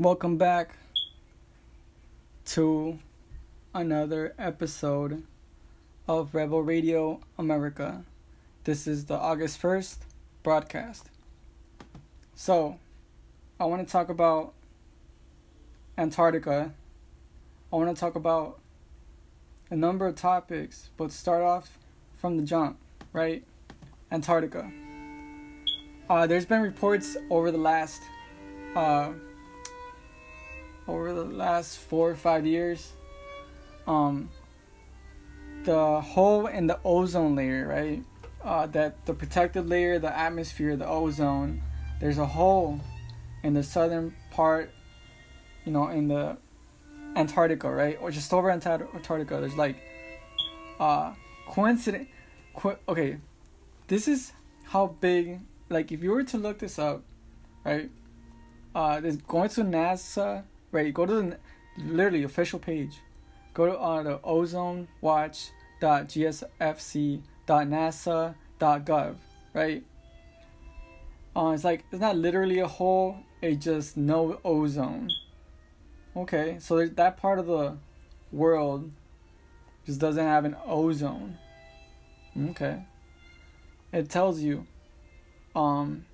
Welcome back to another episode of Rebel Radio America. This is the August 1st broadcast. So, I want to talk about Antarctica. I want to talk about a number of topics, but start off from the jump, right? Antarctica. Uh, there's been reports over the last uh, over the last four or five years, um, the hole in the ozone layer, right? Uh, that the protected layer, the atmosphere, the ozone, there's a hole in the southern part, you know, in the Antarctica, right? Or just over Antarctica. There's like, uh, coincident. Okay, this is how big. Like, if you were to look this up, right? Uh, there's going to NASA right? Go to the literally official page. Go to uh, the ozonewatch.gsfc.nasa.gov, right? Uh, it's like it's not literally a hole; it's just no ozone. Okay, so that part of the world just doesn't have an ozone. Okay, it tells you, um,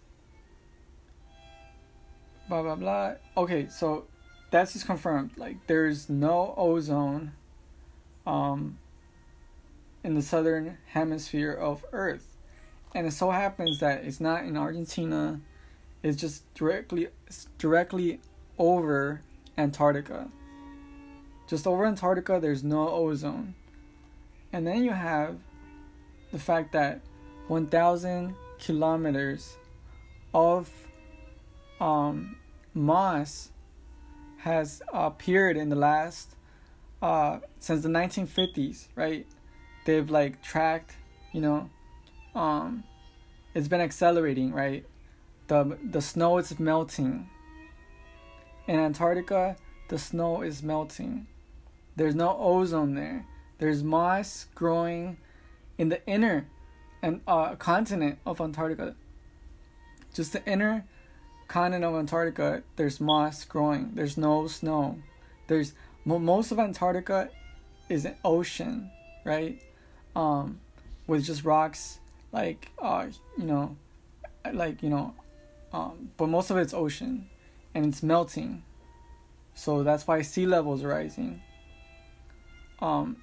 blah blah blah. Okay, so that's just confirmed. Like there's no ozone um in the southern hemisphere of Earth. And it so happens that it's not in Argentina. It's just directly it's directly over Antarctica. Just over Antarctica there's no ozone. And then you have the fact that 1000 kilometers of um, moss has appeared in the last uh, since the 1950s, right? They've like tracked, you know, um, it's been accelerating, right? The the snow is melting. In Antarctica, the snow is melting. There's no ozone there. There's moss growing in the inner and uh, continent of Antarctica. Just the inner continent of Antarctica, there's moss growing. There's no snow. There's most of Antarctica is an ocean, right? Um, with just rocks, like uh, you know, like you know, um, but most of it's ocean, and it's melting. So that's why sea levels are rising. Um,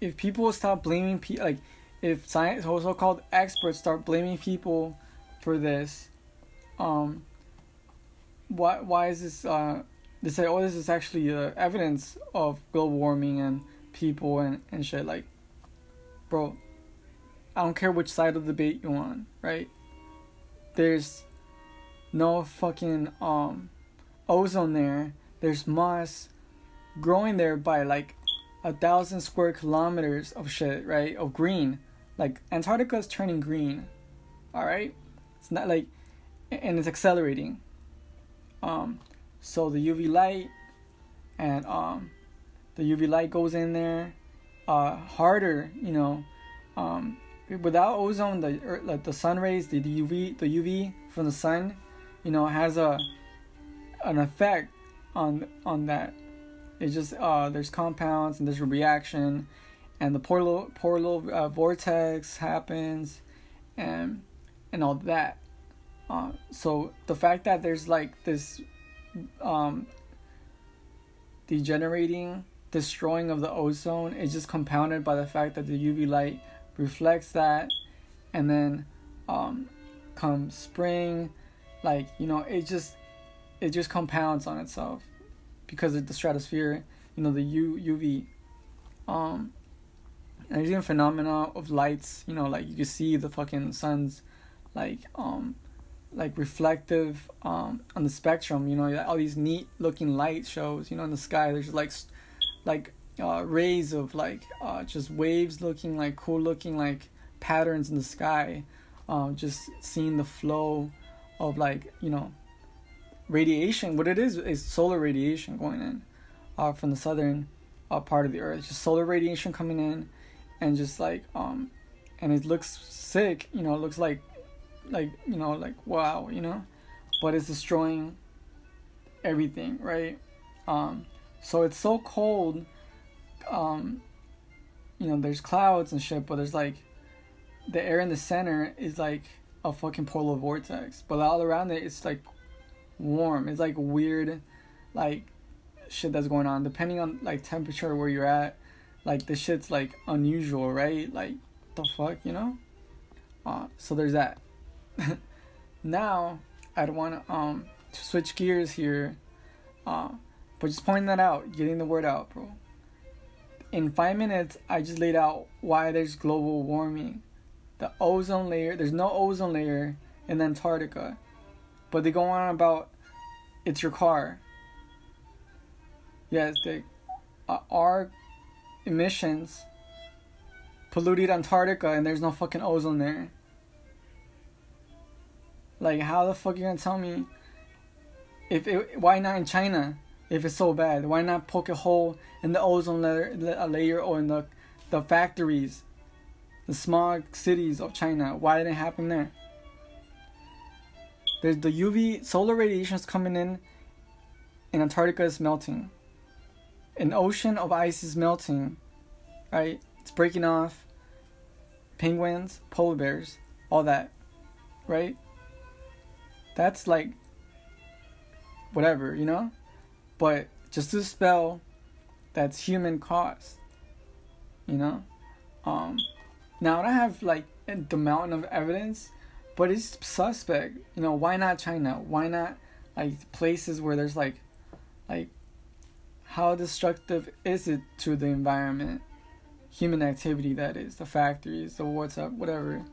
if people stop blaming people, like if science, so-called experts start blaming people for this, um, why why is this? Uh, they say, oh, this is actually uh, evidence of global warming and people and and shit. Like, bro, I don't care which side of the debate you're on, right? There's no fucking um ozone there. There's moss growing there by like a thousand square kilometers of shit, right? Of green. Like Antarctica is turning green. All right? It's not like and it's accelerating. Um, so the UV light and um, the UV light goes in there uh, harder, you know. Um, without ozone, the like the sun rays, the, the UV, the UV from the sun, you know, has a an effect on on that. It's just uh, there's compounds and there's a reaction, and the polar polar uh, vortex happens, and and all that. Uh, so the fact that there's like this um, degenerating, destroying of the ozone is just compounded by the fact that the UV light reflects that, and then um, come spring, like you know, it just it just compounds on itself because of the stratosphere, you know, the U UV. Um, and there's even phenomena of lights, you know, like you can see the fucking sun's like um like reflective um, on the spectrum. You know, all these neat looking light shows. You know, in the sky, there's like like uh, rays of like uh, just waves looking like cool looking like patterns in the sky. Um, just seeing the flow of like you know radiation. What it is is solar radiation going in uh, from the southern uh, part of the earth. Just solar radiation coming in, and just like um, and it looks sick. You know, it looks like like you know like wow you know but it's destroying everything, right? Um, so it's so cold. Um, you know, there's clouds and shit, but there's like the air in the center is like a fucking polar vortex, but all around it it's like warm. It's like weird, like shit that's going on. Depending on like temperature where you're at, like the shit's like unusual, right? Like the fuck, you know? Uh, so there's that. now I'd want to um switch gears here, uh, but just pointing that out, getting the word out, bro. In five minutes, I just laid out why there's global warming. The ozone layer, there's no ozone layer in Antarctica, but they go on about it's your car. Yes, they, uh, our emissions polluted Antarctica and there's no fucking ozone there. Like, how the fuck you gonna tell me if it, why not in China if it's so bad? Why not poke a hole in the ozone layer, layer or in the the factories, the smog cities of China? Why didn't it happen there? There's the UV solar radiation is coming in, and Antarctica is melting. An ocean of ice is melting, right? It's breaking off. Penguins, polar bears, all that, right? That's like whatever, you know? But just to spell that's human caused. You know? Um now I don't have like the mountain of evidence, but it's suspect. You know, why not China? Why not like places where there's like like how destructive is it to the environment? Human activity that is, the factories, the what's up, whatever.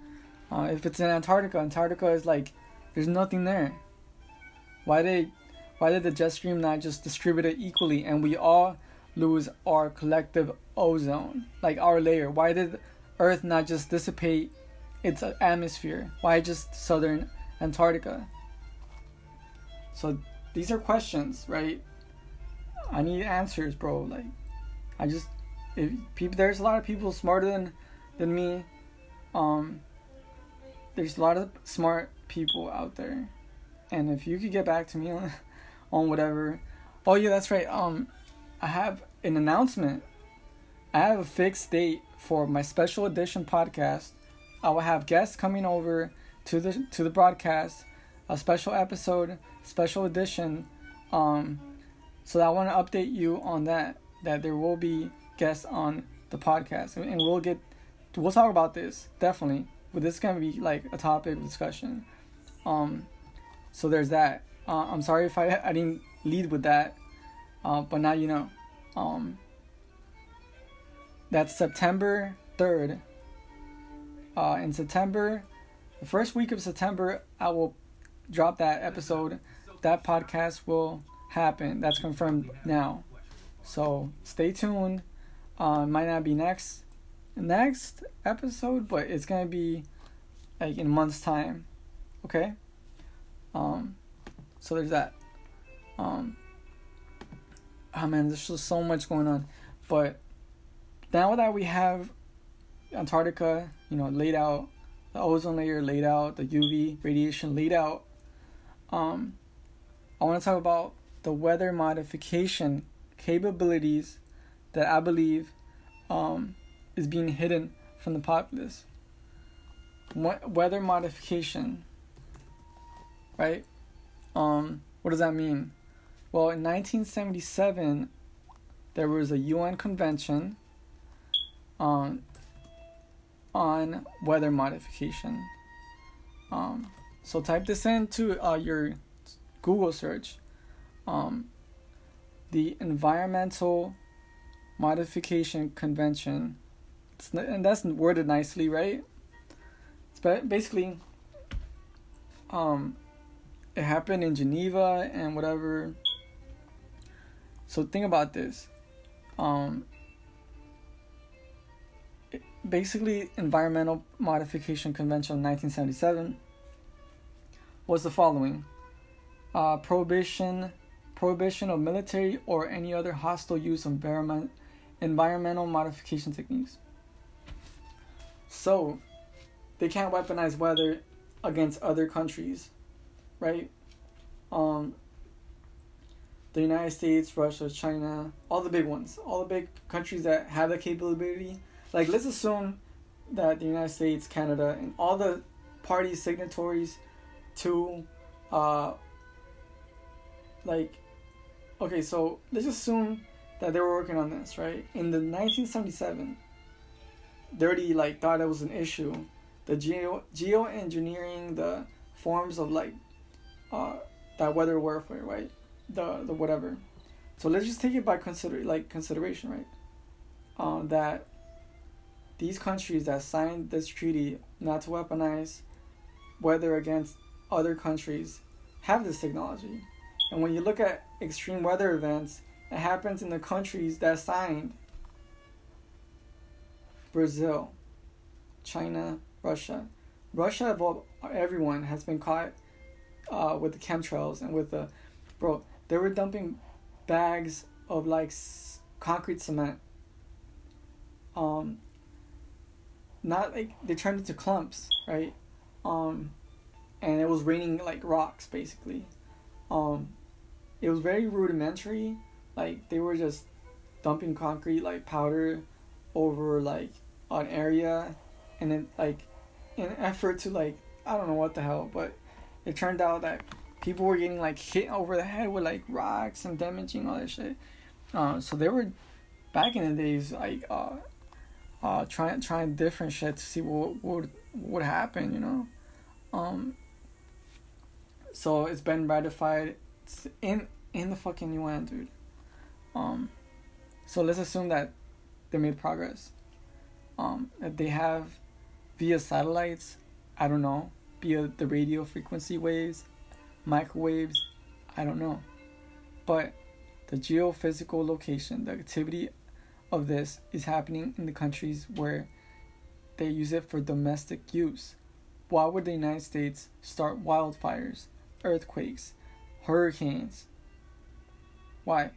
Uh, if it's in Antarctica, Antarctica is like there's nothing there. Why did why did the jet stream not just distribute it equally and we all lose our collective ozone, like our layer? Why did Earth not just dissipate its atmosphere? Why just southern Antarctica? So these are questions, right? I need answers, bro. Like, I just if people, there's a lot of people smarter than than me. Um, there's a lot of smart people out there. And if you could get back to me on, on whatever. Oh yeah, that's right. Um, I have an announcement. I have a fixed date for my special edition podcast. I will have guests coming over to the to the broadcast, a special episode, special edition. Um, so I want to update you on that. That there will be guests on the podcast, and we'll get we'll talk about this definitely. But this is gonna be like a topic of discussion. Um, so there's that. Uh, I'm sorry if I I didn't lead with that, uh, but now you know. Um, that's September third. Uh, in September, the first week of September, I will drop that episode. That podcast will happen. That's confirmed now. So stay tuned. Uh, might not be next next episode, but it's gonna be like in a month's time. Okay. Um, so there's that. Um, oh man, there's just so much going on. But now that we have Antarctica, you know, laid out, the ozone layer laid out, the UV radiation laid out, um, I want to talk about the weather modification capabilities that I believe um, is being hidden from the populace weather modification, right? Um, what does that mean? Well, in 1977, there was a UN convention on on weather modification. Um, so type this into uh, your Google search. Um, the Environmental Modification Convention. It's, and that's worded nicely, right? But basically, um, it happened in Geneva and whatever. So think about this. Um, basically, Environmental Modification Convention of 1977 was the following: uh, prohibition, prohibition of military or any other hostile use of environment, environmental modification techniques. So, they can't weaponize weather against other countries, right? Um, the United States, Russia, China, all the big ones, all the big countries that have the capability. Like, let's assume that the United States, Canada, and all the party signatories to, uh, like, okay, so let's assume that they were working on this, right? In the 1977, they already like thought it was an issue. The geo geoengineering, the forms of like, uh, that weather warfare, right? The the whatever. So let's just take it by consider like consideration, right? Uh, that these countries that signed this treaty not to weaponize weather against other countries have this technology. And when you look at extreme weather events, it happens in the countries that signed Brazil, China, Russia. Russia, of all, everyone, has been caught uh, with the chemtrails and with the. Bro, they were dumping bags of like s- concrete cement. Um, not like they turned into clumps, right? Um, and it was raining like rocks basically. Um, it was very rudimentary. Like they were just dumping concrete like powder over like an area, and then like in an effort to like I don't know what the hell, but it turned out that people were getting like hit over the head with like rocks and damaging all that shit. Uh, so they were back in the days like uh, uh, trying trying different shit to see what would would happen, you know. Um, so it's been ratified in in the fucking UN, dude. Um, so let's assume that they made progress. Um, that they have via satellites, I don't know, via the radio frequency waves, microwaves, I don't know. But the geophysical location, the activity of this is happening in the countries where they use it for domestic use. Why would the United States start wildfires, earthquakes, hurricanes? Why?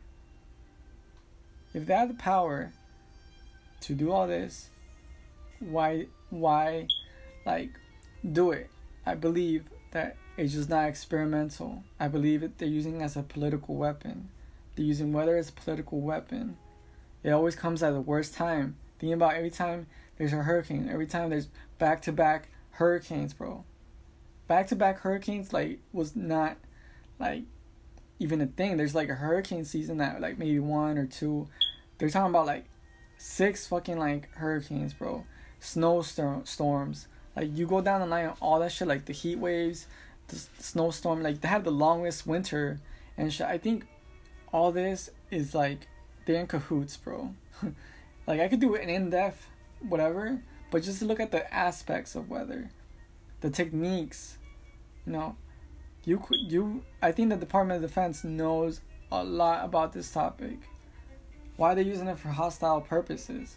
If they have the power to do all this, why why like do it? I believe that it's just not experimental. I believe that they're using it as a political weapon. They're using weather as a political weapon. It always comes at the worst time. Think about every time there's a hurricane, every time there's back to back hurricanes, bro. Back to back hurricanes like was not like even a thing. There's like a hurricane season that like maybe one or two. They're talking about like six fucking like hurricanes, bro. Snowstorm storms. Like you go down the line, all that shit, like the heat waves, the snowstorm. Like they had the longest winter and shit. I think all this is like they're in cahoots, bro. like I could do an in depth whatever, but just look at the aspects of weather, the techniques, you know. You could you I think the Department of Defense knows a lot about this topic. Why are they using it for hostile purposes?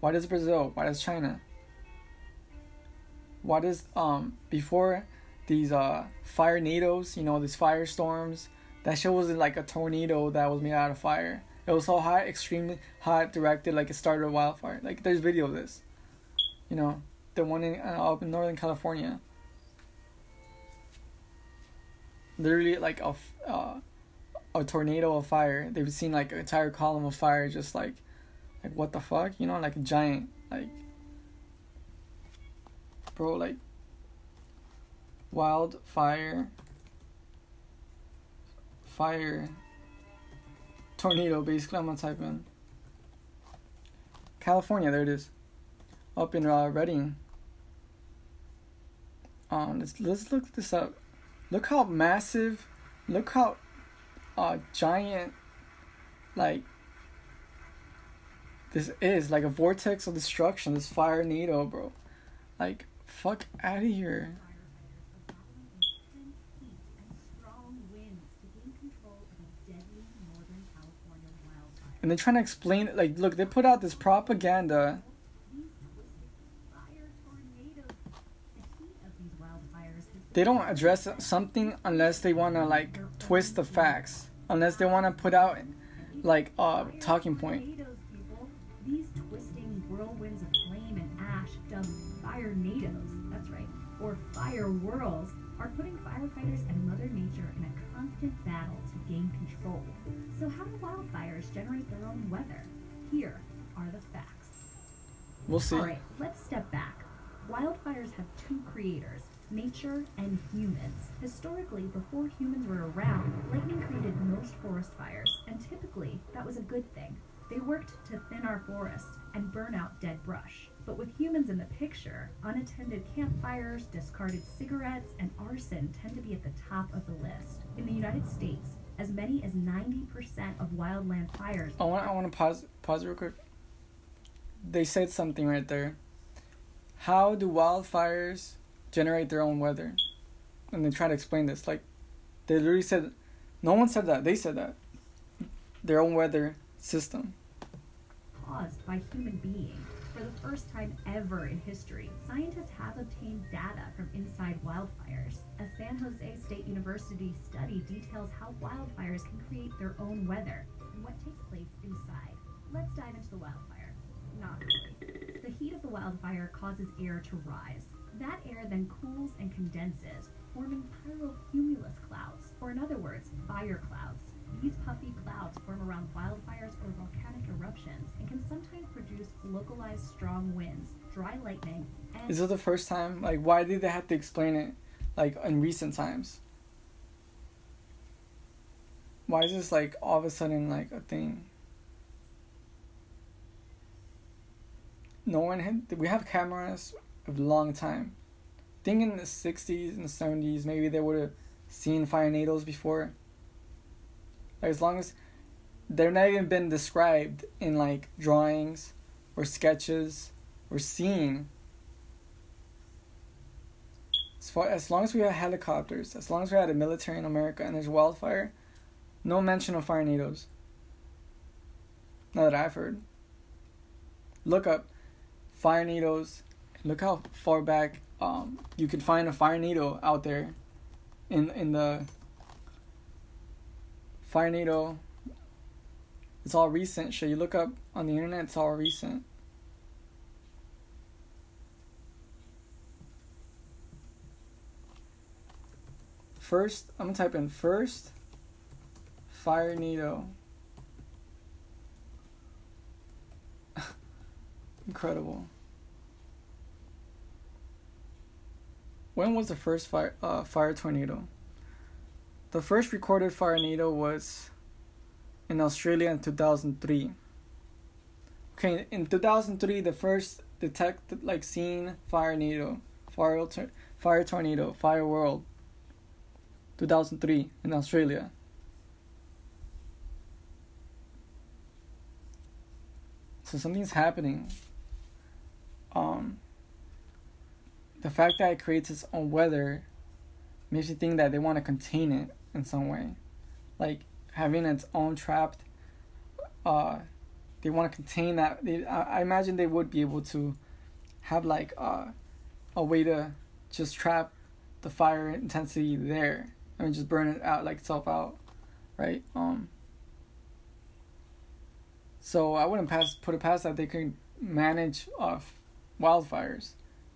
Why does Brazil? Why does China? Why does um before these uh fire nados, you know, these firestorms, that shit wasn't like a tornado that was made out of fire. It was so hot, extremely hot, directed like it started a wildfire. Like there's video of this. You know, the one in uh, up in Northern California. Literally like a uh, a tornado of fire. They've seen like an entire column of fire, just like like what the fuck, you know, like a giant like bro like wildfire fire tornado basically i'm gonna type in. California there it is. Up in uh, redding um let's let's look this up. Look how massive look how uh giant like this is like a vortex of destruction this fire needle bro. Like fuck out of here. And they're trying to explain it like look they put out this propaganda. They don't address something unless they want to like twist the facts. Unless they want to put out like a talking point or fire whirls are putting firefighters and mother nature in a constant battle to gain control. So, how do wildfires generate their own weather? Here are the facts. We'll see. All right, let's step back. Wildfires have two creators nature and humans. Historically, before humans were around, lightning created most forest fires, and typically that was a good thing. They worked to thin our forests and burn out dead brush. But with humans in the picture, unattended campfires, discarded cigarettes, and arson tend to be at the top of the list. In the United States, as many as 90% of wildland fires I want I want to pause pause real quick. They said something right there. How do wildfires generate their own weather? And they try to explain this. Like they literally said no one said that. They said that. Their own weather system. caused by human beings. For the first time ever in history, scientists have obtained data from inside wildfires. A San Jose State University study details how wildfires can create their own weather and what takes place inside. Let's dive into the wildfire. Not really. The heat of the wildfire causes air to rise. That air then cools and condenses, forming pyrocumulus clouds, or in other words, fire clouds. These puffy clouds form around wildfires or volcanic eruptions and can sometimes produce localized strong winds, dry lightning, and Is it the first time? Like why did they have to explain it like in recent times? Why is this like all of a sudden like a thing? No one had we have cameras a long time. I think in the 60s and the 70s maybe they would have seen fire needles before. Like, as long as they're not even been described in like drawings or sketches or seen. As far as long as we had helicopters, as long as we had a military in America and there's wildfire, no mention of fire needles. Not that I've heard. Look up fire needles. Look how far back um, you can find a fire needle out there in in the fire needle it's all recent shit. You look up on the internet, it's all recent. First, I'm gonna type in first fire needle. Incredible. When was the first fire uh, fire tornado? The first recorded fire tornado was in Australia in 2003. Okay, in 2003, the first detected like seen fire needle, fire fire tornado, fire whirl. 2003 in Australia. So something's happening. Um, the fact that it creates its own weather makes you think that they want to contain it in some way, like having its own trapped. Uh, they want to contain that. They, I, I imagine they would be able to have like uh, a way to just trap the fire intensity there I mean, just burn it out like itself out, right? Um. So I wouldn't pass put it past that they can manage uh, wildfires,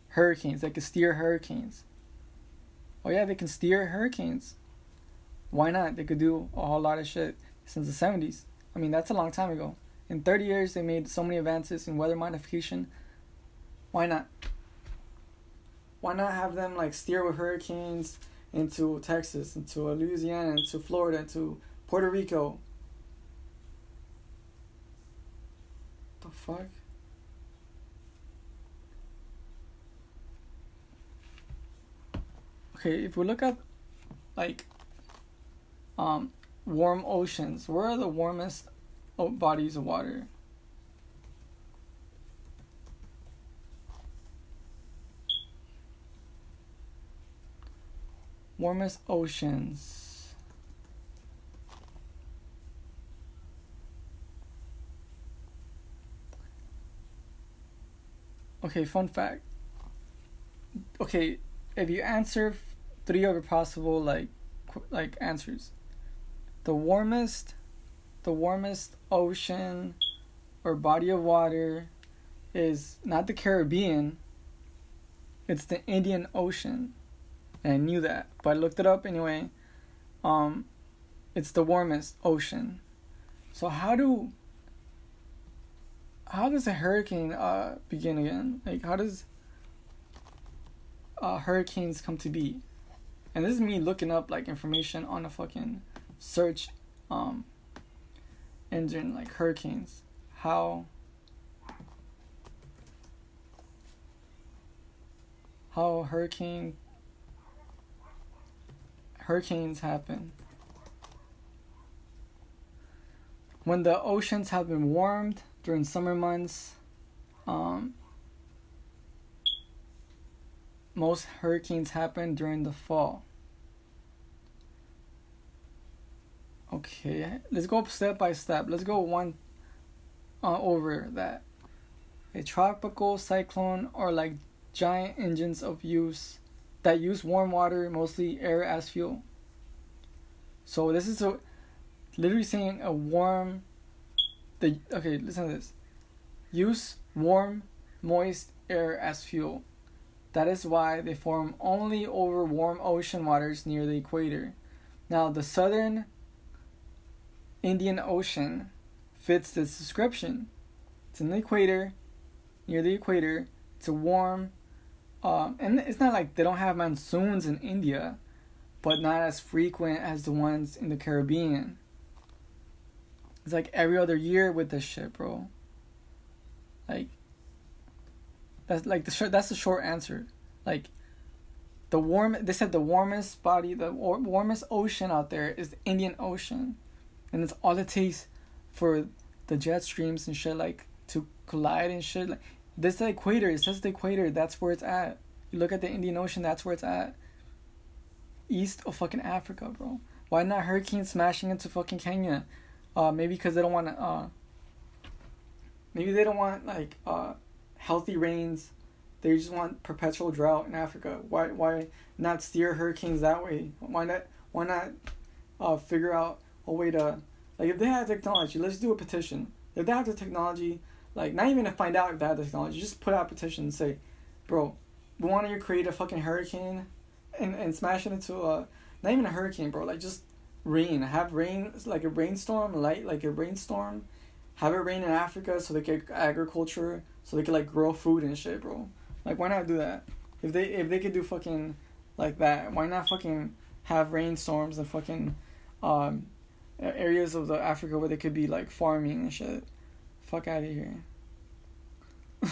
hurricanes. They can steer hurricanes. Oh yeah, they can steer hurricanes. Why not? They could do a whole lot of shit since the seventies. I mean, that's a long time ago. In thirty years, they made so many advances in weather modification. Why not? Why not have them like steer with hurricanes? into Texas, into Louisiana, into Florida, into Puerto Rico. The fuck? Okay, if we look at like um warm oceans, where are the warmest bodies of water? warmest oceans. Okay, fun fact. Okay, if you answer three of the possible like like answers, the warmest, the warmest ocean or body of water is not the Caribbean. It's the Indian Ocean and I knew that, but I looked it up anyway. Um, it's the warmest ocean. So how do how does a hurricane uh begin again? Like how does uh hurricanes come to be? And this is me looking up like information on a fucking search um engine like hurricanes. How how hurricane hurricanes happen. When the oceans have been warmed during summer months, um, most hurricanes happen during the fall. Okay, let's go step by step. Let's go one uh, over that. A tropical cyclone or like giant engines of use that use warm water, mostly air as fuel. So this is a literally saying a warm the okay, listen to this. Use warm, moist air as fuel. That is why they form only over warm ocean waters near the equator. Now, the southern Indian Ocean fits this description. It's in the equator, near the equator. It's a warm, um, and it's not like they don't have monsoons in India, but not as frequent as the ones in the Caribbean. It's like every other year with this shit, bro. Like that's like the short. That's the short answer. Like the warm. They said the warmest body, the warmest ocean out there is the Indian Ocean, and it's all it takes for the jet streams and shit like to collide and shit. Like this the equator. It says the equator. That's where it's at. You look at the Indian Ocean. That's where it's at. East of fucking Africa, bro. Why not hurricanes smashing into fucking Kenya? Uh, maybe because they don't want to. Uh, maybe they don't want like uh, healthy rains. They just want perpetual drought in Africa. Why why not steer hurricanes that way? Why not why not uh, figure out a way to like if they have technology, let's do a petition. If they have the technology, like not even to find out if they have the technology, just put out a petition and say, bro, we want you to create a fucking hurricane and, and smash it into a not even a hurricane, bro. Like just rain. Have rain like a rainstorm, light like a rainstorm. Have it rain in Africa so they get agriculture, so they can like grow food and shit, bro. Like why not do that? If they if they could do fucking like that, why not fucking have rainstorms and fucking um areas of the Africa where they could be like farming and shit. Fuck out of here.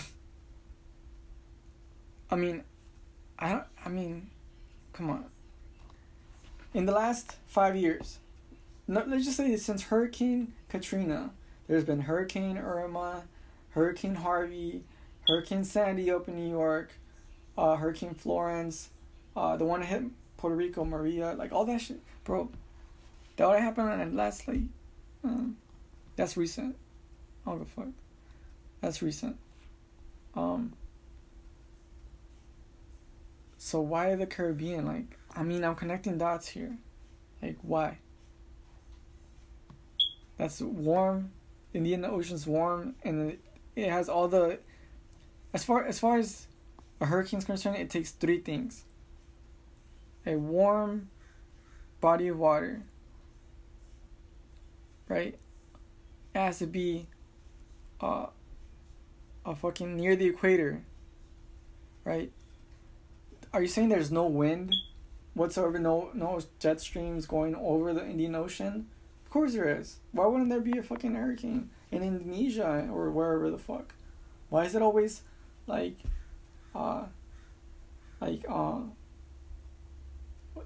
I mean, I don't, I mean, come on in the last five years, let's just say since Hurricane Katrina, there's been Hurricane Irma, Hurricane Harvey, Hurricane Sandy up in New York, uh, Hurricane Florence, uh, the one that hit Puerto Rico, Maria, like all that shit, bro. That what happened and lastly, um, that's recent. Give a fuck. That's recent. Um. So why the Caribbean? Like, I mean, I'm connecting dots here. Like, why? That's warm. Indian Ocean's warm, and it has all the. As far as far as a hurricane's concerned, it takes three things. A warm body of water. Right. It has to be. Uh, a fucking near the equator. Right. Are you saying there's no wind whatsoever, no no jet streams going over the Indian Ocean? Of course there is. Why wouldn't there be a fucking hurricane in Indonesia or wherever the fuck? Why is it always like uh like uh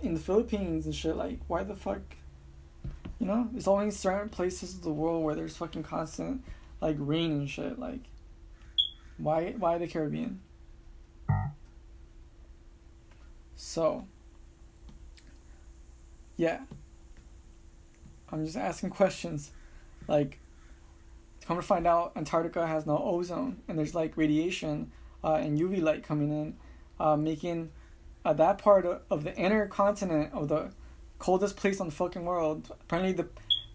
in the Philippines and shit like why the fuck you know, there's always certain places of the world where there's fucking constant like rain and shit like why why the Caribbean? So yeah. I'm just asking questions. Like, come to find out, Antarctica has no ozone, and there's like radiation uh, and UV light coming in, uh, making uh, that part of, of the inner continent of the coldest place on the fucking world. Apparently, the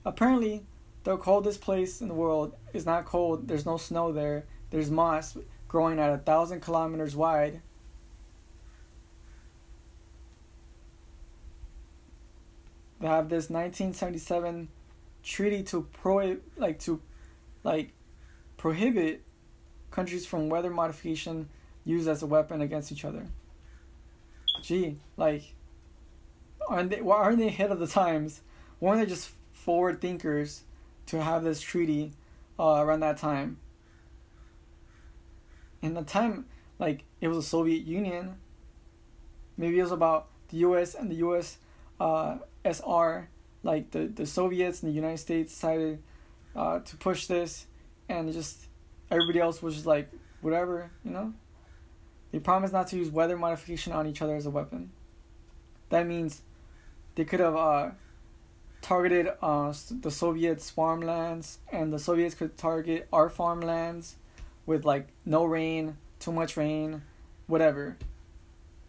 apparently the coldest place in the world is not cold. There's no snow there. There's moss growing at a thousand kilometers wide they have this 1977 treaty to pro like to like prohibit countries from weather modification used as a weapon against each other. Gee, like aren't they why aren't they ahead of the times? Weren't they just forward thinkers to have this treaty uh, around that time? In the time like it was the Soviet Union. Maybe it was about the U.S. and the U.S. Uh, SR, like the the Soviets and the United States decided uh, to push this, and just everybody else was just like whatever, you know. They promised not to use weather modification on each other as a weapon. That means they could have uh, targeted uh, the Soviets' farmlands, and the Soviets could target our farmlands with like no rain, too much rain, whatever.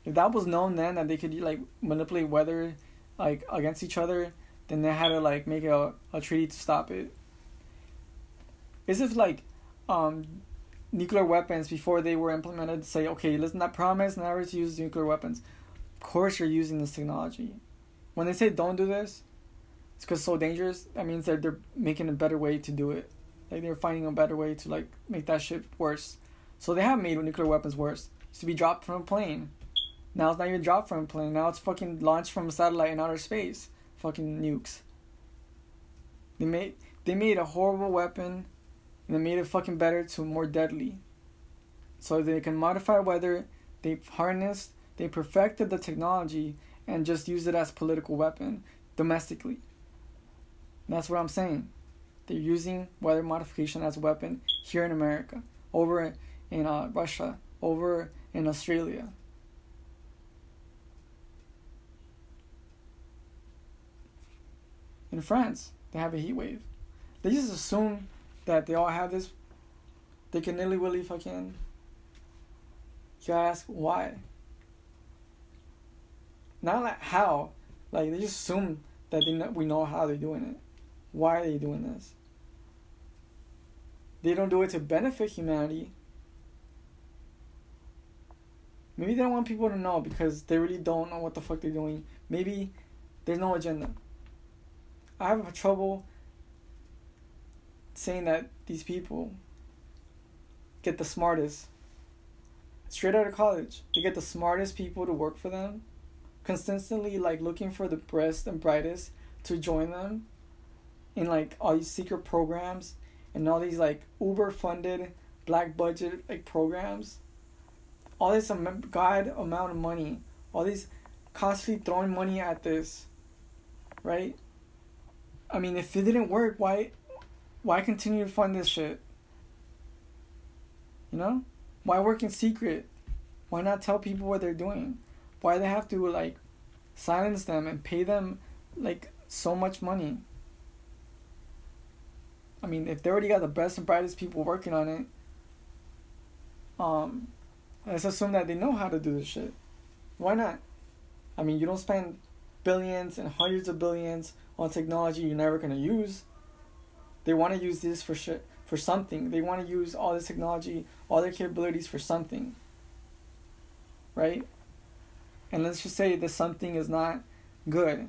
If that was known then that they could like manipulate weather like against each other, then they had to like make a, a treaty to stop it. Is if like um nuclear weapons before they were implemented say okay let's not promise never to use nuclear weapons of course you're using this technology when they say don't do this it's because it's so dangerous that means that they're making a better way to do it like they're finding a better way to like make that shit worse so they have made nuclear weapons worse. It used to be dropped from a plane. Now it's not even dropped from a plane. Now it's fucking launched from a satellite in outer space. Fucking nukes. They made they made a horrible weapon and they made it fucking better to more deadly. So they can modify weather, They've harnessed, they perfected the technology and just use it as political weapon domestically. that's what I'm saying. They're using weather modification as a weapon here in America. Over in uh, Russia, over in Australia. In France, they have a heat wave. They just assume that they all have this. They can nilly willy fucking. You ask why. Not like how, like they just assume that they know, we know how they're doing it. Why are they doing this? They don't do it to benefit humanity. Maybe they don't want people to know because they really don't know what the fuck they're doing. Maybe there's no agenda. I have trouble saying that these people get the smartest. Straight out of college, they get the smartest people to work for them, consistently like looking for the best and brightest to join them in like all these secret programs and all these like uber funded black budget like programs all this god amount of money, all these constantly throwing money at this, right? I mean, if it didn't work, why, why continue to fund this shit? You know, why work in secret? Why not tell people what they're doing? Why they have to like silence them and pay them like so much money? I mean, if they already got the best and brightest people working on it, um, Let's assume that they know how to do this shit. Why not? I mean, you don't spend billions and hundreds of billions on technology you're never gonna use. They want to use this for shit for something. They want to use all this technology, all their capabilities for something. Right? And let's just say that something is not good.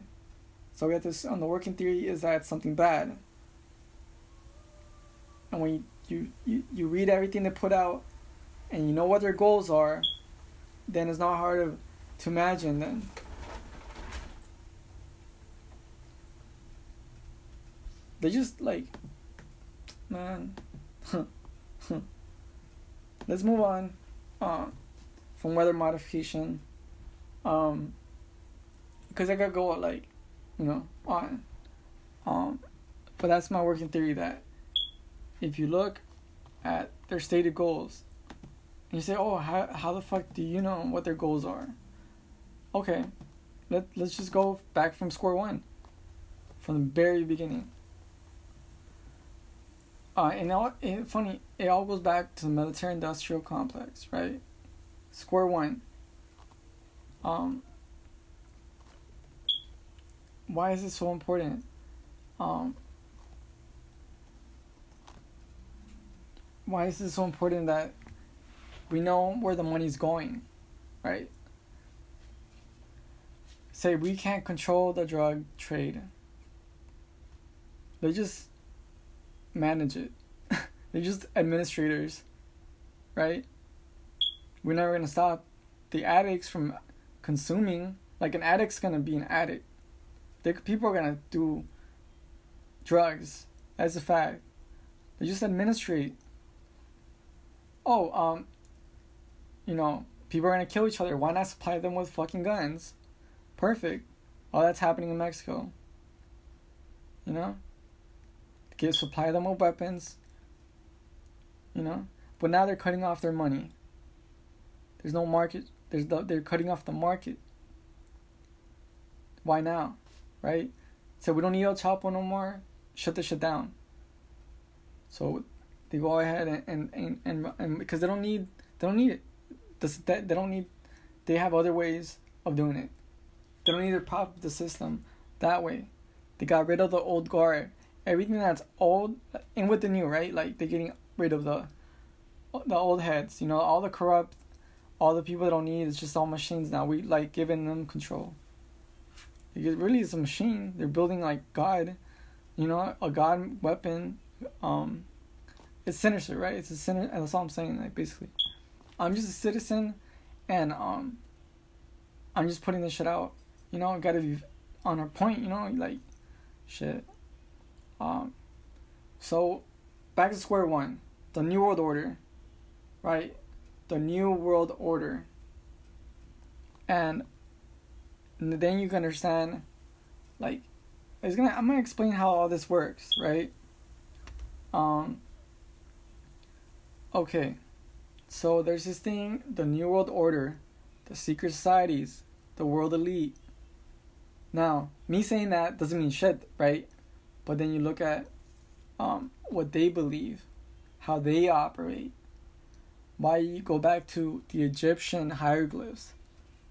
So we have this on the working theory is that something bad. And when you, you, you, read everything they put out and you know what their goals are, then it's not hard to, to imagine then. They just like, man. Let's move on uh, from weather modification. Um, because I gotta go like, you know, on. Um, but that's my working theory that if you look at their stated goals you say, oh, how, how the fuck do you know what their goals are? Okay, let, let's just go back from square one, from the very beginning. Uh, and it, funny, it all goes back to the military industrial complex, right? Square one. Um, why is it so important? Um, why is it so important that we know where the money's going, right? say we can't control the drug trade. They just manage it. They're just administrators, right? We're never gonna stop the addicts from consuming. Like an addict's gonna be an addict. They, people are gonna do drugs. That's a fact. They just administrate. Oh, um, you know, people are gonna kill each other. Why not supply them with fucking guns? Perfect. All that's happening in Mexico. You know? Give supply them with weapons. You know? But now they're cutting off their money. There's no market. There's the, they're cutting off the market. Why now? Right? So we don't need El Chapo no more. Shut the shit down. So they go ahead and and, and, and, and because they don't need they don't need it. This, they don't need they have other ways of doing it. They don't need to prop the system that way. They got rid of the old guard. Everything that's old and with the new, right? Like they're getting rid of the the old heads, you know, all the corrupt, all the people that don't need. It's just all machines now. We like giving them control. It really is a machine. They're building like God, you know, a God weapon. Um, it's sinister, right? It's a sinner. That's all I'm saying. Like basically, I'm just a citizen, and um, I'm just putting this shit out. You know, gotta be on our point. You know, like shit. Um, so back to square one. The new world order, right? The new world order. And then you can understand, like, it's gonna. I'm gonna explain how all this works, right? Um. Okay, so there's this thing, the New World Order, the secret societies, the world elite. Now, me saying that doesn't mean shit, right? But then you look at um, what they believe, how they operate. Why you go back to the Egyptian hieroglyphs,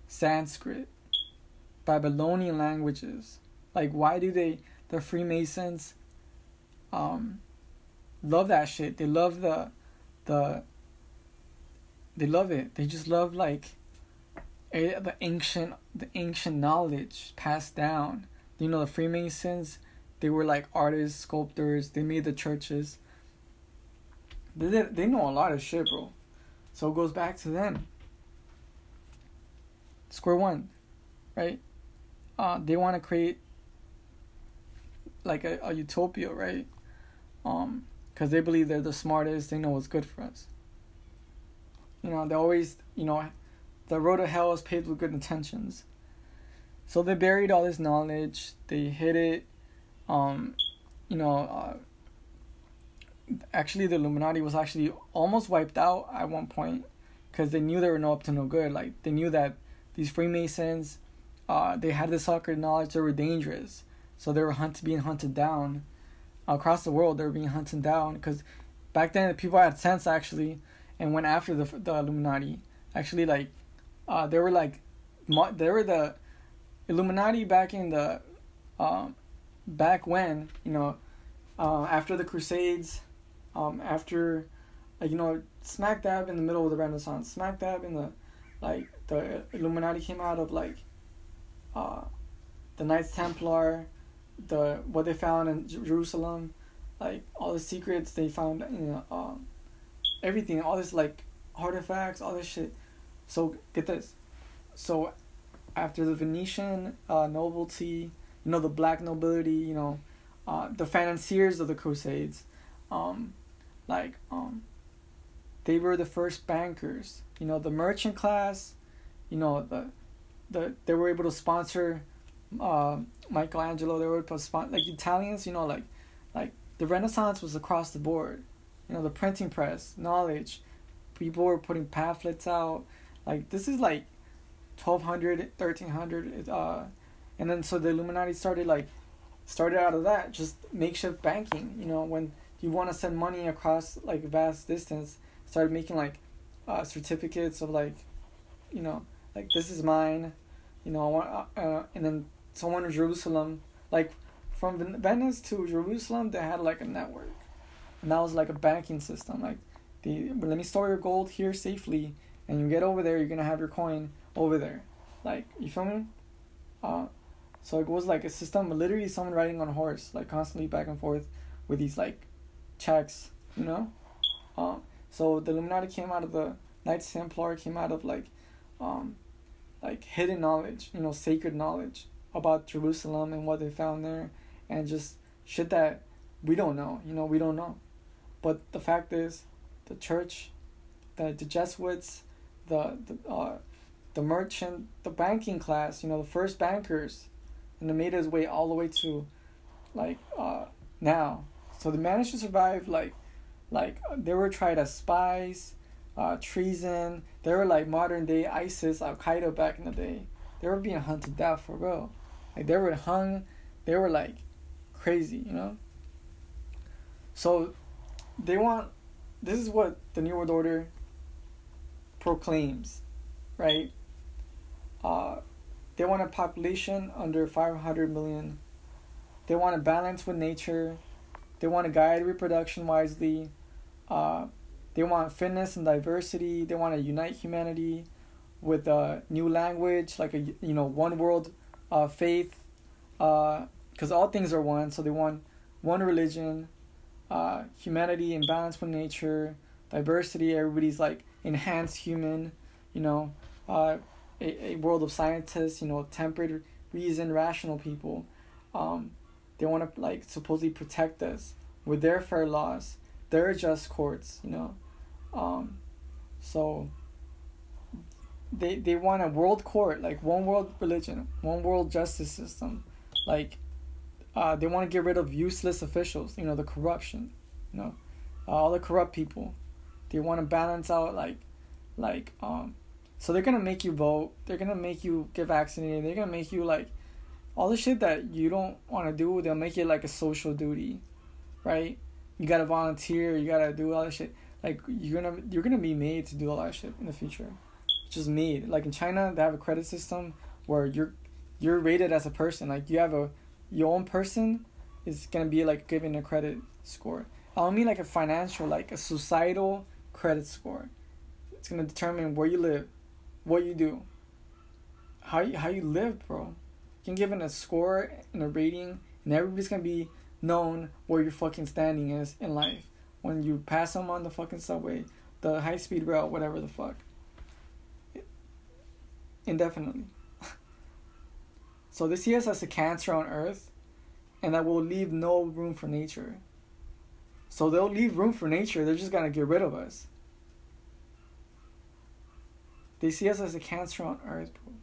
Sanskrit, Babylonian languages. Like, why do they, the Freemasons, um, love that shit? They love the, the, they love it. They just love like, the ancient, the ancient knowledge passed down. You know, the Freemasons, they were like artists, sculptors. They made the churches. They they know a lot of shit, bro. So it goes back to them. Square one, right? uh, they want to create like a, a utopia, right? Um, because they believe they're the smartest, they know what's good for us. You know, they always, you know, the road to hell is paved with good intentions. So they buried all this knowledge, they hid it. Um, you know, uh, actually, the Illuminati was actually almost wiped out at one point because they knew they were no up to no good. Like, they knew that these Freemasons uh, they had this secret knowledge they were dangerous, so they were hunt- being hunted down across the world. They were being hunted down because back then the people had sense actually, and went after the the Illuminati. Actually, like uh, they were like they were the Illuminati back in the uh, back when you know uh, after the Crusades, um, after like you know smack dab in the middle of the Renaissance, smack dab in the like the Illuminati came out of like uh, the Knights Templar, the what they found in Jerusalem, like all the secrets they found, you know, um, everything, all this like artifacts, all this shit. So get this, so after the Venetian uh, nobility, you know, the black nobility, you know, uh, the financiers of the Crusades, um, like um, they were the first bankers. You know, the merchant class, you know, the the they were able to sponsor uh, Michelangelo. They were able to sponsor like Italians. You know, like like the Renaissance was across the board. You know, the printing press, knowledge. People were putting pamphlets out. Like this is like 1200, 1300. Uh, and then so the Illuminati started like started out of that just makeshift banking. You know, when you want to send money across like vast distance, started making like uh, certificates of like, you know, like this is mine, you know. I want, uh, uh, and then someone in Jerusalem, like from Venice to Jerusalem, they had like a network, and that was like a banking system. Like, the let me store your gold here safely, and you get over there, you're gonna have your coin over there. Like, you feel me? Uh, so it was like a system, literally someone riding on a horse, like constantly back and forth with these like checks, you know. Um, so the Illuminati came out of the Knights Templar came out of like, um, like hidden knowledge, you know, sacred knowledge about Jerusalem and what they found there, and just shit that we don't know. You know, we don't know. But the fact is, the church, the the Jesuits, the the uh, the merchant, the banking class, you know, the first bankers, and they made his way all the way to, like, uh, now. So they managed to survive. Like, like they were tried as spies, uh, treason. They were like modern day ISIS, Al Qaeda back in the day. They were being hunted down for real. Like they were hung. They were like crazy, you know. So they want. This is what the New World Order proclaims, right? Uh, they want a population under 500 million. They want a balance with nature. They want to guide reproduction wisely. Uh, they want fitness and diversity. They want to unite humanity with a new language, like a you know one world uh, faith, because uh, all things are one. So they want one religion, uh, humanity and balance with nature, diversity. Everybody's like enhanced human, you know, uh, a, a world of scientists, you know, tempered reason, rational people. Um, they want to like supposedly protect us with their fair laws, their just courts, you know. Um, so they they want a world court, like one world religion, one world justice system, like uh, they want to get rid of useless officials, you know, the corruption, you know, uh, all the corrupt people. They want to balance out like, like um, so they're gonna make you vote. They're gonna make you get vaccinated. They're gonna make you like, all the shit that you don't want to do. They'll make it like a social duty, right? You gotta volunteer. You gotta do all this shit. Like you're gonna you're gonna be made to do all that shit in the future. Just made. Like in China, they have a credit system where you're you're rated as a person. Like you have a your own person is gonna be like given a credit score. I don't mean like a financial, like a societal credit score. It's gonna determine where you live, what you do, how you, how you live, bro. Can give it a score and a rating, and everybody's gonna be known where your fucking standing is in life when you pass them on the fucking subway, the high speed rail, whatever the fuck. Indefinitely. so they see us as a cancer on earth and that will leave no room for nature. So they'll leave room for nature, they're just gonna get rid of us. They see us as a cancer on earth, bro.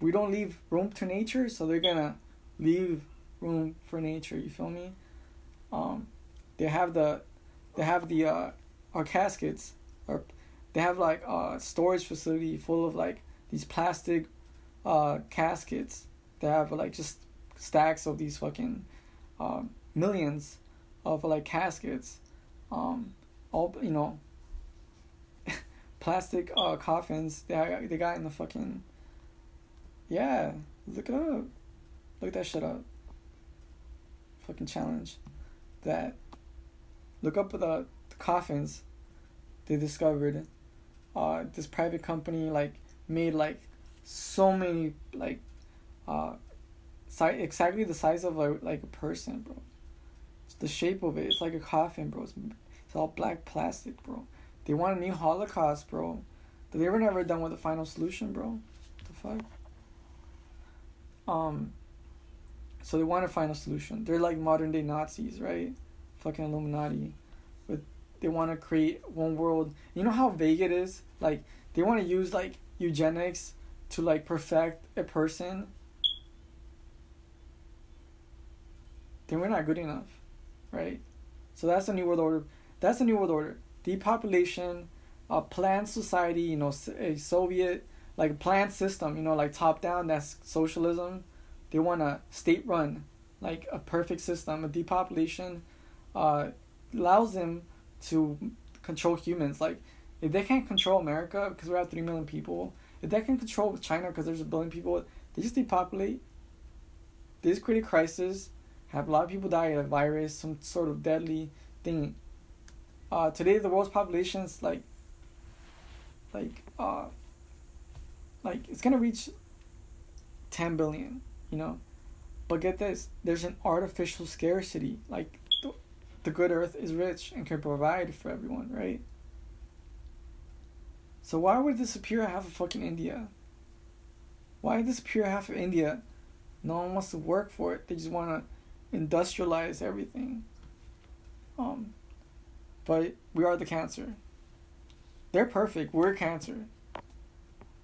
We don't leave room to nature, so they're gonna leave room for nature, you feel me? Um, they have the they have the uh, our caskets or they have like a storage facility full of like these plastic uh, caskets that have like just stacks of these fucking uh, millions of like caskets um all you know plastic uh coffins they they got in the fucking yeah look it up look that shit up fucking challenge that look up the, the coffins they discovered. Uh, this private company like made like so many like uh, si- exactly the size of a like a person, bro. It's the shape of it, it's like a coffin, bro. It's, it's all black plastic, bro. They want a new Holocaust, bro. They were never done with the final solution, bro. What the fuck? Um. So they want to find a solution. They're like modern day Nazis, right? fucking Illuminati, but they want to create one world. You know how vague it is. Like they want to use like eugenics to like perfect a person. Then we're not good enough, right? So that's the new world order. That's the new world order. Depopulation, a planned society. You know, a Soviet like planned system. You know, like top down. That's socialism. They want a state run, like a perfect system, a depopulation uh, allows them to control humans. Like, if they can't control America because we have three million people, if they can control China because there's a billion people, they just depopulate. They just create a crisis, have a lot of people die of a virus, some sort of deadly thing. Uh, today the world's population is like, like, uh, like it's gonna reach 10 billion, you know. But get this, there's an artificial scarcity. Like the, the good earth is rich and can provide for everyone, right? So why would disappear half of fucking India? Why disappear half of India? No one wants to work for it. They just want to industrialize everything. Um, but we are the cancer. They're perfect. We're cancer.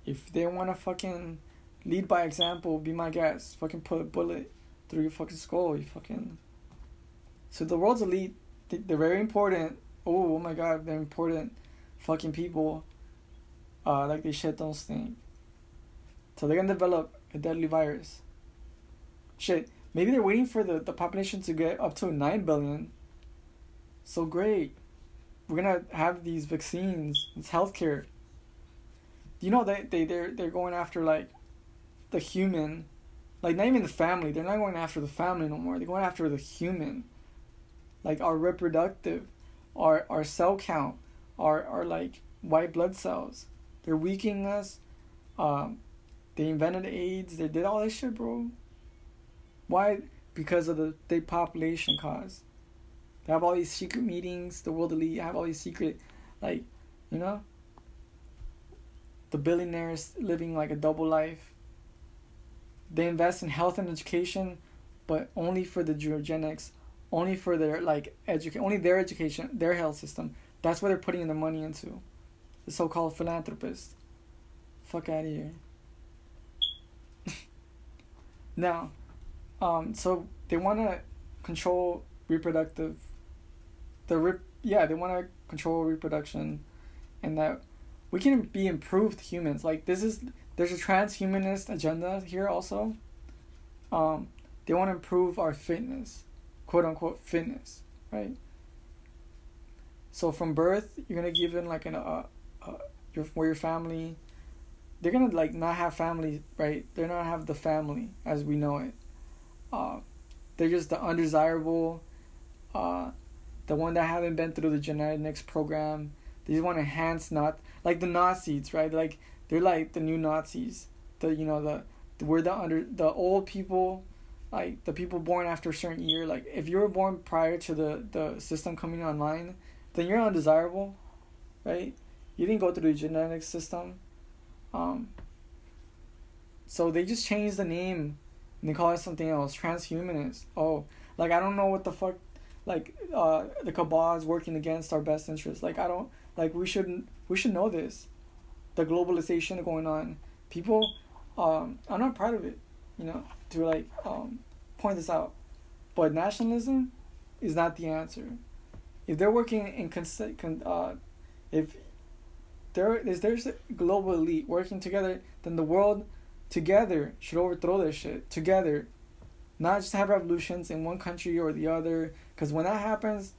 If they want to fucking lead by example, be my guest. Fucking put a bullet through your fucking skull. You fucking. So the world's elite. They're very important. Oh, oh my god, they're important. Fucking people. Uh, like they shit don't stink. So they're gonna develop a deadly virus. Shit, maybe they're waiting for the, the population to get up to 9 billion. So great. We're gonna have these vaccines, it's healthcare. You know they, they they're they're going after like the human like not even the family. They're not going after the family no more. They're going after the human. Like our reproductive, our our cell count, our our like white blood cells. They're weakening us. Um, they invented AIDS. They did all this shit, bro. Why? Because of the depopulation cause. They have all these secret meetings. The world elite have all these secret, like, you know. The billionaires living like a double life. They invest in health and education, but only for the eugenics, only for their like education, only their education, their health system. That's what they're putting their money into. The so-called philanthropists. Fuck out of here. now, um, so they want to control reproductive. The rep, yeah, they want to control reproduction, and that we can be improved humans. Like this is there's a transhumanist agenda here also. Um, they want to improve our fitness, quote unquote fitness, right? So from birth, you're gonna give in like an uh, uh your where your family, they're gonna like not have family, right? They're not have the family as we know it. Uh, they're just the undesirable, uh, the one that haven't been through the genetics program. They just want to enhance not like the Nazis, right? Like they're like the new Nazis. The you know the, the we're the under the old people, like the people born after a certain year. Like if you were born prior to the the system coming online, then you're undesirable, right? You didn't go through the genetic system. Um. So they just changed the name, and they call it something else. Transhumanist. Oh, like I don't know what the fuck, like uh the cabal is working against our best interests. Like I don't like we should we should know this the globalization going on. People, um, I'm not proud of it, you know, to like um, point this out. But nationalism is not the answer. If they're working in constant, con, uh, if there is there's a global elite working together, then the world together should overthrow this shit together, not just have revolutions in one country or the other. Because when that happens,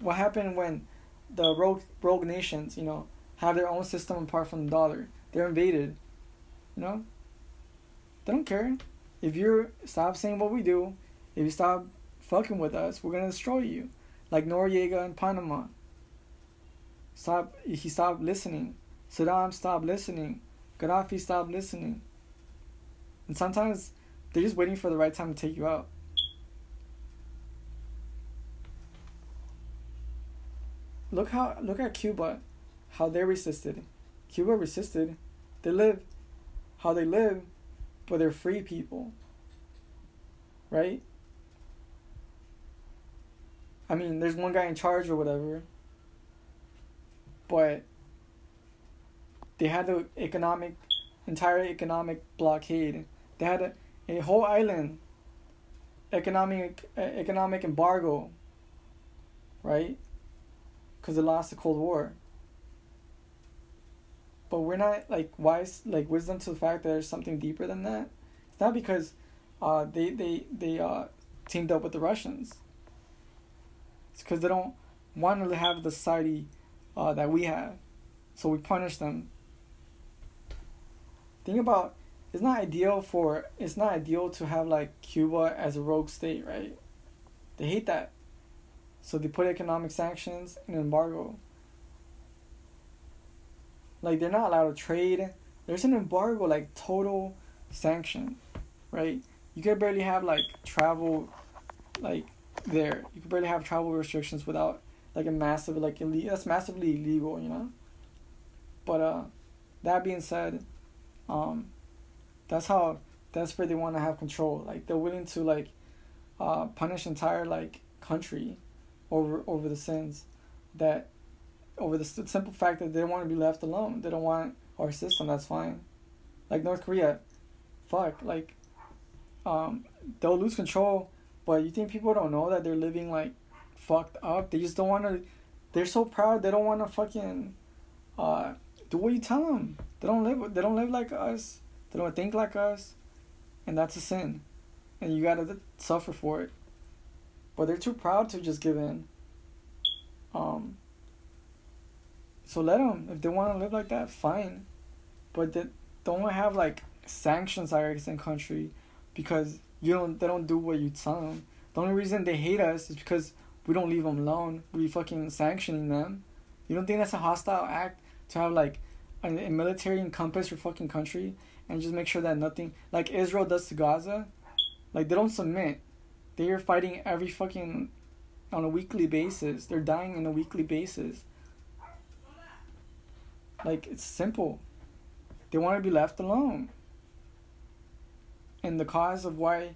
what happened when the rogue rogue nations, you know, have their own system apart from the dollar. They're invaded. You know? They don't care. If you stop saying what we do, if you stop fucking with us, we're gonna destroy you. Like Noriega in Panama. Stop he stopped listening. Saddam stopped listening. Gaddafi stopped listening. And sometimes they're just waiting for the right time to take you out. Look how look at Cuba how they resisted. Cuba resisted. They live how they live, but they're free people. Right? I mean, there's one guy in charge or whatever, but they had the economic, entire economic blockade. They had a, a whole island economic economic embargo. Right? Because they lost the Cold War but we're not like wise like wisdom to the fact that there's something deeper than that. It's not because uh, they they they uh, teamed up with the Russians. It's because they don't want to have the society uh, that we have, so we punish them. Think about it's not ideal for it's not ideal to have like Cuba as a rogue state, right? They hate that, so they put economic sanctions and embargo. Like they're not allowed to trade. There's an embargo, like total sanction. right? You could barely have like travel, like there. You could barely have travel restrictions without like a massive like illegal. That's massively illegal, you know. But uh, that being said, um, that's how desperate they want to have control. Like they're willing to like, uh, punish entire like country, over over the sins, that, over the simple fact that they don't want to be left alone. They don't want our system. That's fine. Like North Korea, fuck like, um, they'll lose control. But you think people don't know that they're living like fucked up. They just don't want to. They're so proud. They don't want to fucking uh, do what you tell them. They don't live. They don't live like us. They don't think like us, and that's a sin, and you gotta suffer for it. But they're too proud to just give in. Um. So let them. If they want to live like that, fine. But they don't have like sanctions against the country because you don't. They don't do what you tell them. The only reason they hate us is because we don't leave them alone. We fucking sanctioning them. You don't think that's a hostile act to have like a, a military encompass your fucking country and just make sure that nothing like Israel does to Gaza, like they don't submit. They are fighting every fucking on a weekly basis. They're dying on a weekly basis. Like it's simple. They want to be left alone. And the cause of why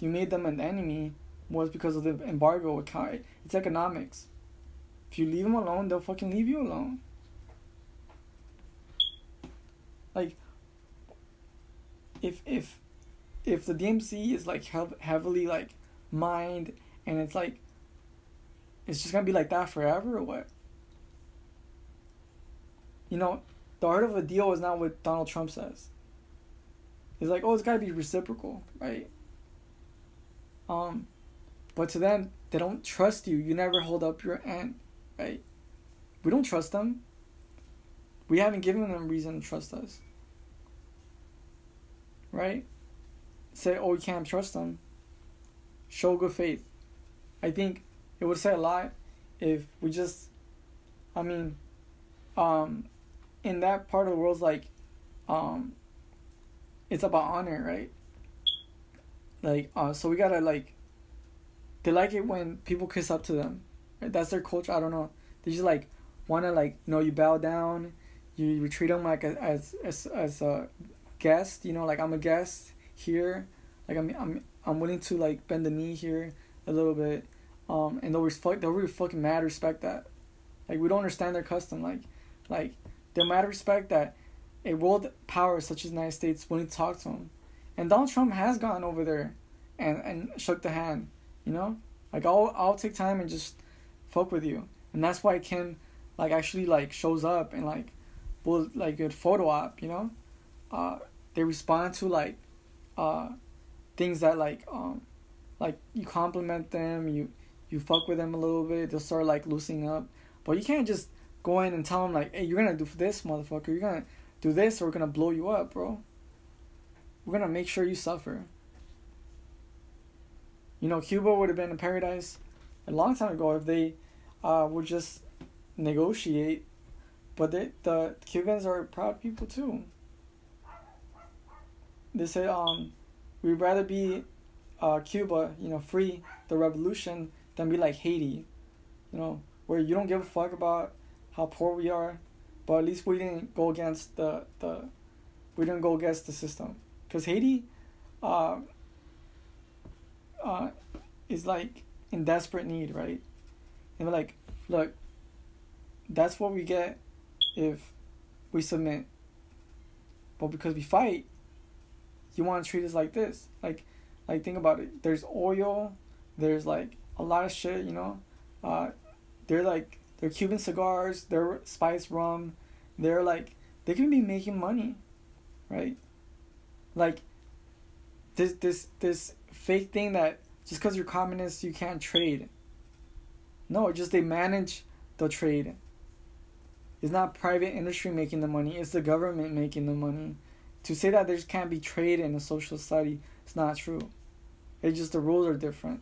you made them an enemy was because of the embargo. It's economics. If you leave them alone, they'll fucking leave you alone. Like, if if if the DMZ is like heavily like mined and it's like it's just gonna be like that forever or what? You know, the art of a deal is not what Donald Trump says. He's like, oh, it's gotta be reciprocal, right? Um, but to them, they don't trust you. You never hold up your end, right? We don't trust them. We haven't given them reason to trust us. Right? Say, oh, you can't trust them. Show good faith. I think it would say a lot if we just, I mean, um, in that part of the world, like, um, it's about honor, right? Like, uh, so we gotta like they like it when people kiss up to them. Right? That's their culture. I don't know. They just like want to like you know you bow down, you, you treat them like a, as as as a guest. You know, like I'm a guest here. Like I'm I'm I'm willing to like bend the knee here a little bit. Um, and they'll respect. They'll really fucking mad respect that. Like we don't understand their custom. Like, like they're mad respect that a world power such as the United States to talk to them. And Donald Trump has gone over there and, and shook the hand. You know, like I'll I'll take time and just fuck with you, and that's why Kim like actually like shows up and like will like a photo op. You know, uh, they respond to like uh things that like um like you compliment them, you you fuck with them a little bit, they'll start like loosening up. But you can't just go in and tell them like, hey, you're gonna do this, motherfucker. You're gonna do this, or we're gonna blow you up, bro. We're gonna make sure you suffer. You know, Cuba would have been a paradise a long time ago if they uh, would just negotiate. But they, the Cubans are proud people too. They say, um, we'd rather be uh, Cuba, you know, free the revolution than be like Haiti, you know, where you don't give a fuck about how poor we are, but at least we didn't go against the the we didn't go against the system because Haiti. Uh, uh, is like in desperate need, right? And we're like, look, that's what we get if we submit. But because we fight, you want to treat us like this. Like, like think about it. There's oil. There's like a lot of shit. You know, uh, they're like they're Cuban cigars. They're spiced rum. They're like they can be making money, right? Like this this this fake thing that just because you're communist you can't trade. No, just they manage the trade. It's not private industry making the money, it's the government making the money. To say that there can't be trade in a social study is not true. It's just the rules are different.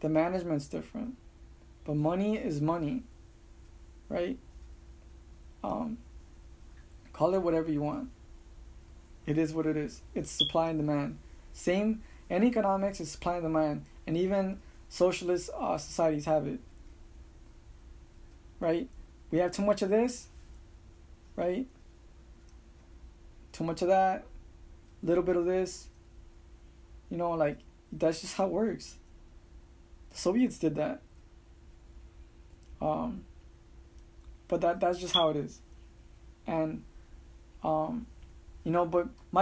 The management's different. But money is money. Right? Um call it whatever you want. It is what it is. It's supply and demand. Same in economics is supply and demand, and even socialist uh, societies have it. Right? We have too much of this, right? Too much of that, little bit of this. You know, like that's just how it works. The Soviets did that. Um, but that that's just how it is, and um, you know, but my